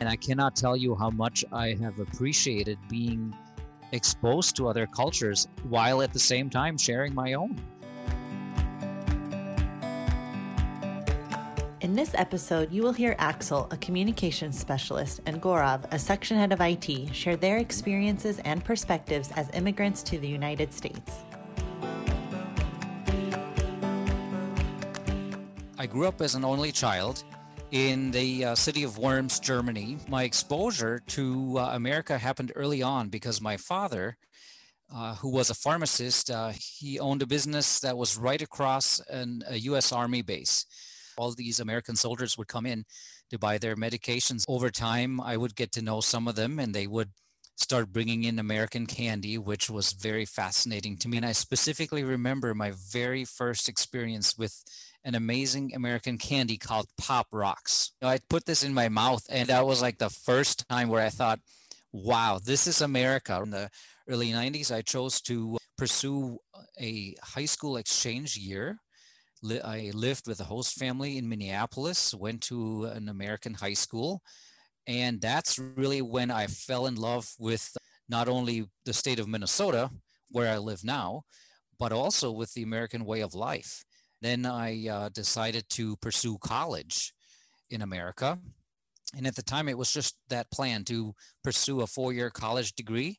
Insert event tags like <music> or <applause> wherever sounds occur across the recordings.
And I cannot tell you how much I have appreciated being exposed to other cultures while at the same time sharing my own. In this episode, you will hear Axel, a communications specialist, and Gaurav, a section head of IT, share their experiences and perspectives as immigrants to the United States. I grew up as an only child in the uh, city of Worms, Germany. My exposure to uh, America happened early on because my father, uh, who was a pharmacist, uh, he owned a business that was right across an, a U.S. Army base. All these American soldiers would come in to buy their medications. Over time, I would get to know some of them, and they would start bringing in American candy, which was very fascinating to me. And I specifically remember my very first experience with an amazing American candy called Pop Rocks. I put this in my mouth, and that was like the first time where I thought, wow, this is America. In the early 90s, I chose to pursue a high school exchange year. I lived with a host family in Minneapolis, went to an American high school. And that's really when I fell in love with not only the state of Minnesota, where I live now, but also with the American way of life. Then I uh, decided to pursue college in America. And at the time, it was just that plan to pursue a four year college degree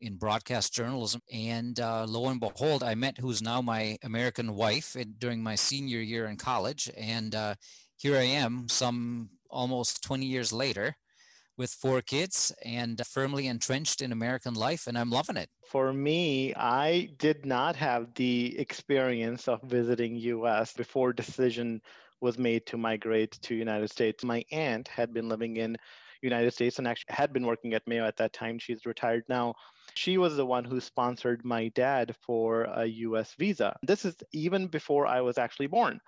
in broadcast journalism. And uh, lo and behold, I met who's now my American wife during my senior year in college. And uh, here I am, some almost 20 years later, with four kids and firmly entrenched in American life, and I'm loving it. For me, I did not have the experience of visiting US before decision was made to migrate to United States. My aunt had been living in United States and actually had been working at Mayo at that time. She's retired now. She was the one who sponsored my dad for a US visa. This is even before I was actually born.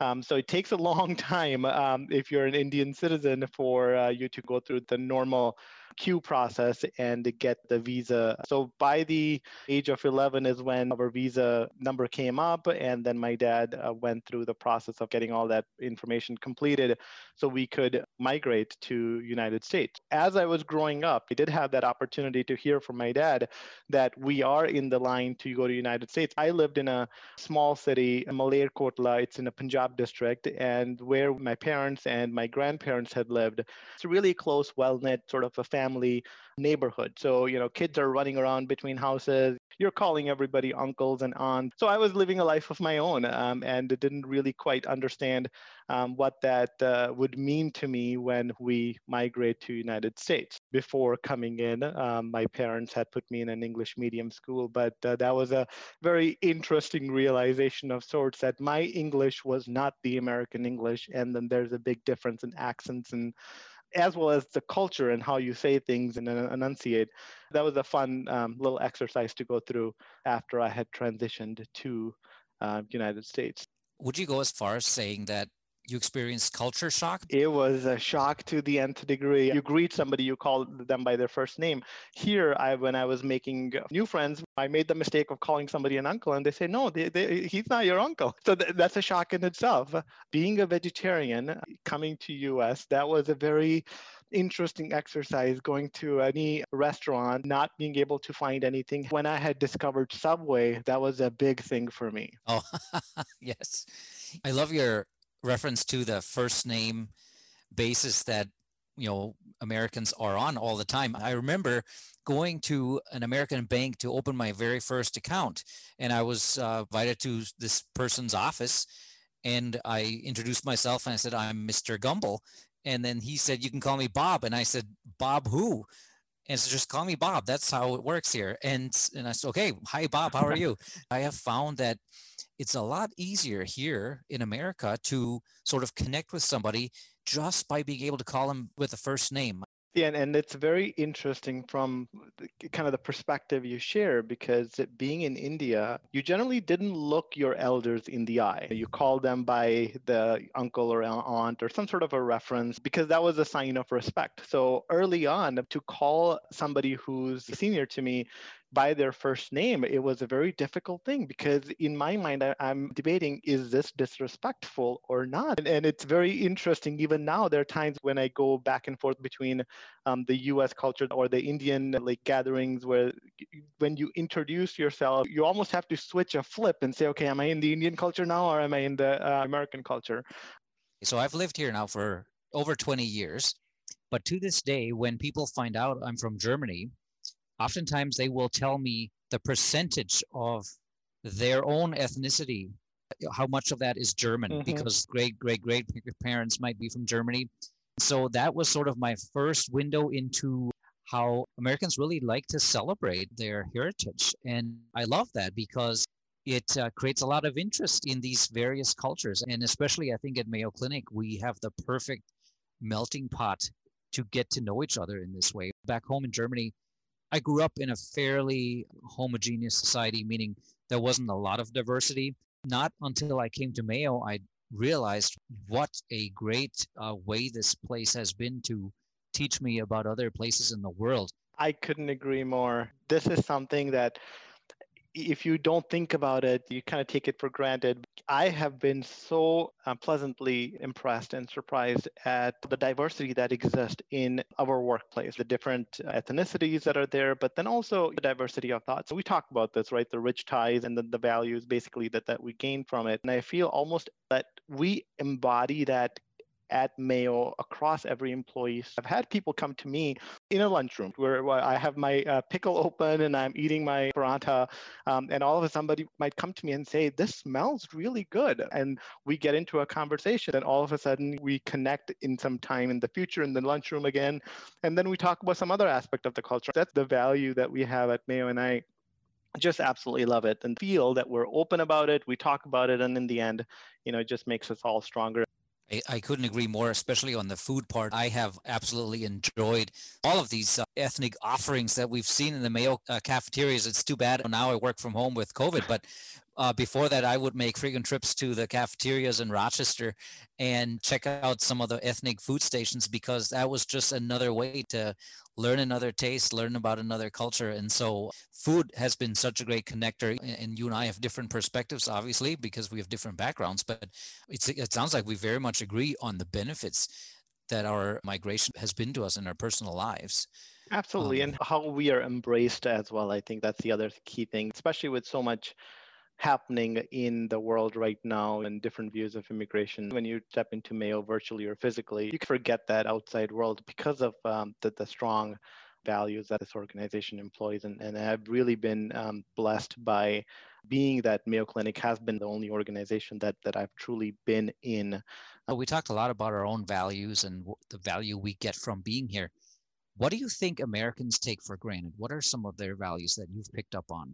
Um, so it takes a <laughs> long time um, if you're an Indian citizen for uh, you to go through the normal queue process and get the visa. So by the age of 11 is when our visa number came up, and then my dad uh, went through the process of getting all that information completed, so we could migrate to United States. As I was growing up, I did have that opportunity to hear from my dad that we are in the line to go to the United States. I lived in a small city, Malerkotla. It's in a Punjab district and where my parents and my grandparents had lived. It's a really close, well knit sort of a family neighborhood. So, you know, kids are running around between houses. You're calling everybody uncles and aunts. So I was living a life of my own um, and didn't really quite understand um, what that uh, would mean to me when we migrate to United States. Before coming in, um, my parents had put me in an English medium school, but uh, that was a very interesting realization of sorts that my English was not the American English, and then there's a big difference in accents and as well as the culture and how you say things and enunciate. That was a fun um, little exercise to go through after I had transitioned to uh, United States. Would you go as far as saying that you experienced culture shock? It was a shock to the nth degree. You greet somebody, you call them by their first name. Here, I when I was making new friends, I made the mistake of calling somebody an uncle, and they say, "No, they, they, he's not your uncle." <laughs> So th- that's a shock in itself. Being a vegetarian, coming to U.S., that was a very interesting exercise going to any restaurant, not being able to find anything. When I had discovered Subway, that was a big thing for me. Oh, <laughs> yes. I love your reference to the first name basis that you know Americans are on all the time. I remember going to an American bank to open my very first account, and I was uh, invited to this person's office, and I introduced myself and I said I'm Mr. Gumble, and then he said you can call me Bob, and I said Bob who? And so just call me Bob. That's how it works here. And and I said, okay, hi Bob, how are you? <laughs> I have found that it's a lot easier here in America to sort of connect with somebody just by being able to call them with a first name. Yeah, and, and it's very interesting from kind of the perspective you share because being in India, you generally didn't look your elders in the eye. You called them by the uncle or aunt or some sort of a reference because that was a sign of respect. So early on, to call somebody who's senior to me by their first name, it was a very difficult thing because in my mind, I, am debating is this disrespectful or not? And, and, it's very interesting. Even now, there are times when I go back and forth between um, the US culture or the Indian like gatherings where when you introduce yourself, you almost have to switch a flip and say, okay, am I in the Indian culture now or am I in the uh, American culture? So I've lived here now for over 20 years. But to this day, when people find out I'm from Germany, oftentimes they will tell me the percentage of their own ethnicity how much of that is german mm-hmm. because great great great parents might be from germany. So that was sort of my first window into how americans really like to celebrate their heritage. And i love that because it uh, creates a lot of interest in these various cultures. And especially i think at mayo clinic we have the perfect melting pot to get to know each other in this way. Back home in germany I grew up in a fairly homogeneous society, meaning there wasn't a lot of diversity. Not until I came to Mayo, I realized what a great uh, way this place has been to teach me about other places in the world. I couldn't agree more. This is something that if you don't think about it, you kind of take it for granted. I have been so uh, pleasantly impressed and surprised at the diversity that exists in our workplace, the different ethnicities that are there, but then also the diversity of thoughts. So we talk about this, right? The rich ties and the, the values basically that, that we gain from it. And I feel almost that we embody that at Mayo across every employee. I've had people come to me in a lunchroom where, where I have my uh, pickle open and I'm eating my paratha, um, and all of a sudden somebody might come to me and say, "This smells really good," and we get into a conversation. And all of a sudden we connect in some time in the future in the lunchroom again, and then we talk about some other aspect of the culture. That's the value that we have at Mayo, and I just absolutely love it and feel that we're open about it we talk about it and in the end you know it just makes us all stronger I, I, couldn't agree more, especially on the food part. I have absolutely enjoyed all of these uh, ethnic offerings that we've seen in the Mayo uh, cafeterias. It's too bad now I work from home with COVID, but uh, before that, I would make frequent trips to the cafeterias in Rochester and check out some of the ethnic food stations because that was just another way to learn another taste, learn about another culture. And so food has been such a great connector. And you and I have different perspectives, obviously, because we have different backgrounds, but it sounds like we very much agree on the benefits that our migration has been to us in our personal lives. Absolutely. Um, and how we are embraced as well. I think that's the other key thing, especially with so much happening in the world right now and different views of immigration. When you step into Mayo virtually or physically, you forget that outside world because of um, the, the strong values that this organization employs. And, and I've really been um, blessed by being that Mayo Clinic has been the only organization that, that I've truly been in. Well, we talked a lot about our own values and the value we get from being here. What do you think Americans take for granted? What are some of their values that you've picked up on?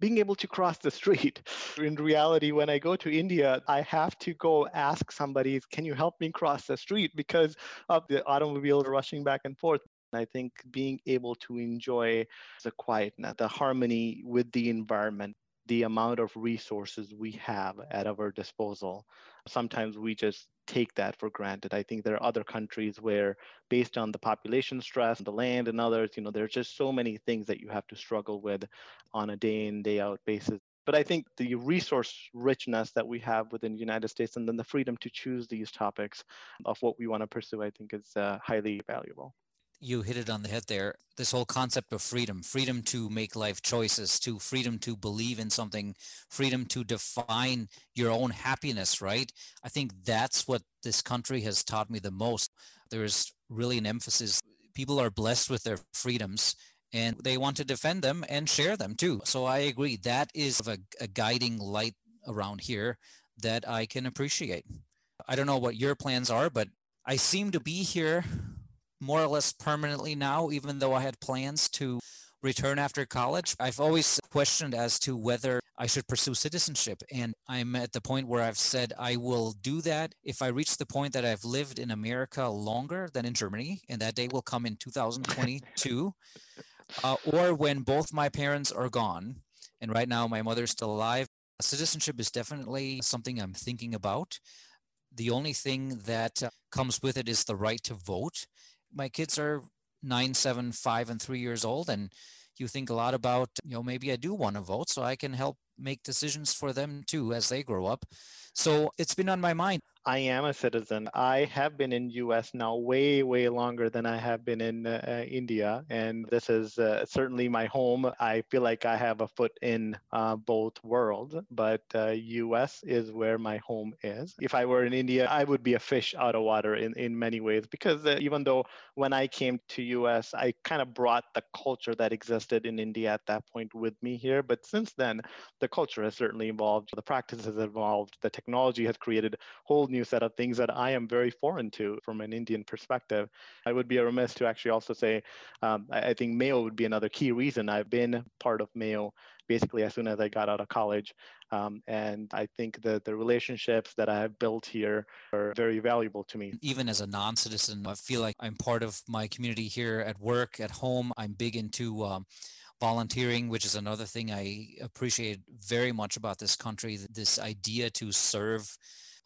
Being able to cross the street. <laughs> In reality, when I go to India, I have to go ask somebody, can you help me cross the street because of the automobiles rushing back and forth. I think being able to enjoy the quietness, the harmony with the environment, the amount of resources we have at our disposal. Sometimes we just take that for granted. I think there are other countries where, based on the population stress, the land, and others, you know, there's just so many things that you have to struggle with on a day in, day out basis. But I think the resource richness that we have within the United States and then the freedom to choose these topics of what we want to pursue, I think is uh, highly valuable you hit it on the head there. This whole concept of freedom, freedom to make life choices, to freedom to believe in something, freedom to define your own happiness, right? I think that's what this country has taught me the most. There's really an emphasis. People are blessed with their freedoms and they want to defend them and share them too. So I agree. That is a, a guiding light around here that I can appreciate. I don't know what your plans are, but I seem to be here more or less permanently now, even though I had plans to return after college. I've always questioned as to whether I should pursue citizenship. And I'm at the point where I've said I will do that if I reach the point that I've lived in America longer than in Germany. And that day will come in 2022, <laughs> uh, or when both my parents are gone. And right now, my mother's still alive. Citizenship is definitely something I'm thinking about. The only thing that uh, comes with it is the right to vote my kids are nine, seven, five, and three years old, and you think a lot about, you know, maybe I do want to vote so I can help make decisions for them too as they grow up. So it's been on my mind. I am a citizen. I have been in US now way, way longer than I have been in uh, uh, India. And this is uh, certainly my home. I feel like I have a foot in uh, both worlds, but US uh, is where my home is. If I were in India, I would be a fish out of water in, in many ways because uh, even though when I came to US, I kind of brought the culture that existed in India at that point with me here. But since then, the culture has certainly evolved, the practice has evolved, the technology has created whole new new set of things that I am very foreign to from an Indian perspective. I would be remiss to actually also say um, I, think Mayo would be another key reason I've been part of Mayo basically as soon as I got out of college. Um, and I think that the relationships that I have built here are very valuable to me. Even as a non citizen, I feel like I'm part of my community here at work, at home. I'm big into um, volunteering, which is another thing I appreciate very much about this country this idea to serve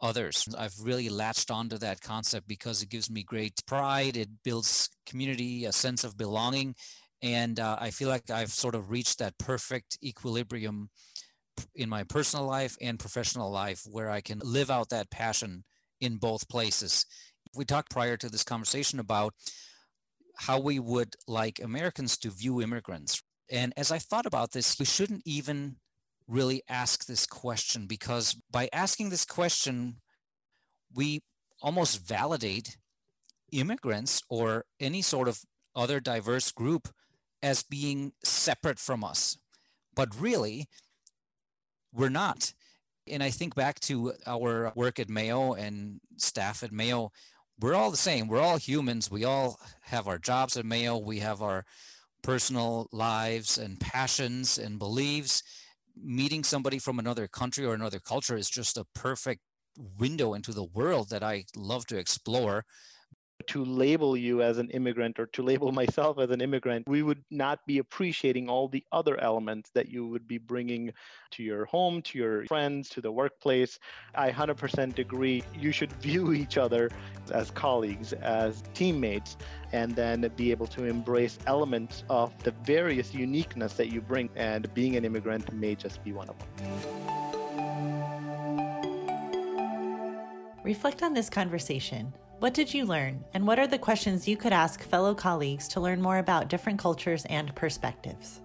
others. I've really latched onto that concept because it gives me great pride. It builds community, a sense of belonging. And uh, I feel like I've sort of reached that perfect equilibrium in my personal life and professional life where I can live out that passion in both places. We talked prior to this conversation about how we would like Americans to view immigrants. And as I thought about this, we shouldn't even really ask this question because by asking this question, we almost validate immigrants or any sort of other diverse group as being separate from us. But really, we're not. And I think back to our work at Mayo and staff at Mayo, we're all the same. We're all humans. We all have our jobs at Mayo. We have our personal lives and passions and beliefs meeting somebody from another country or another culture is just a perfect window into the world that I love to explore. To label you as an immigrant or to label <laughs> myself as an immigrant, we would not be appreciating all the other elements that you would be bringing to your home, to your friends, to the workplace. I 100% agree. You should view <laughs> each other as colleagues, as teammates, and then be able to embrace elements of the various uniqueness that you bring. And being an immigrant may just be one of them. Reflect on this conversation. What did you learn? And what are the questions you could ask fellow colleagues to learn more about different cultures and perspectives?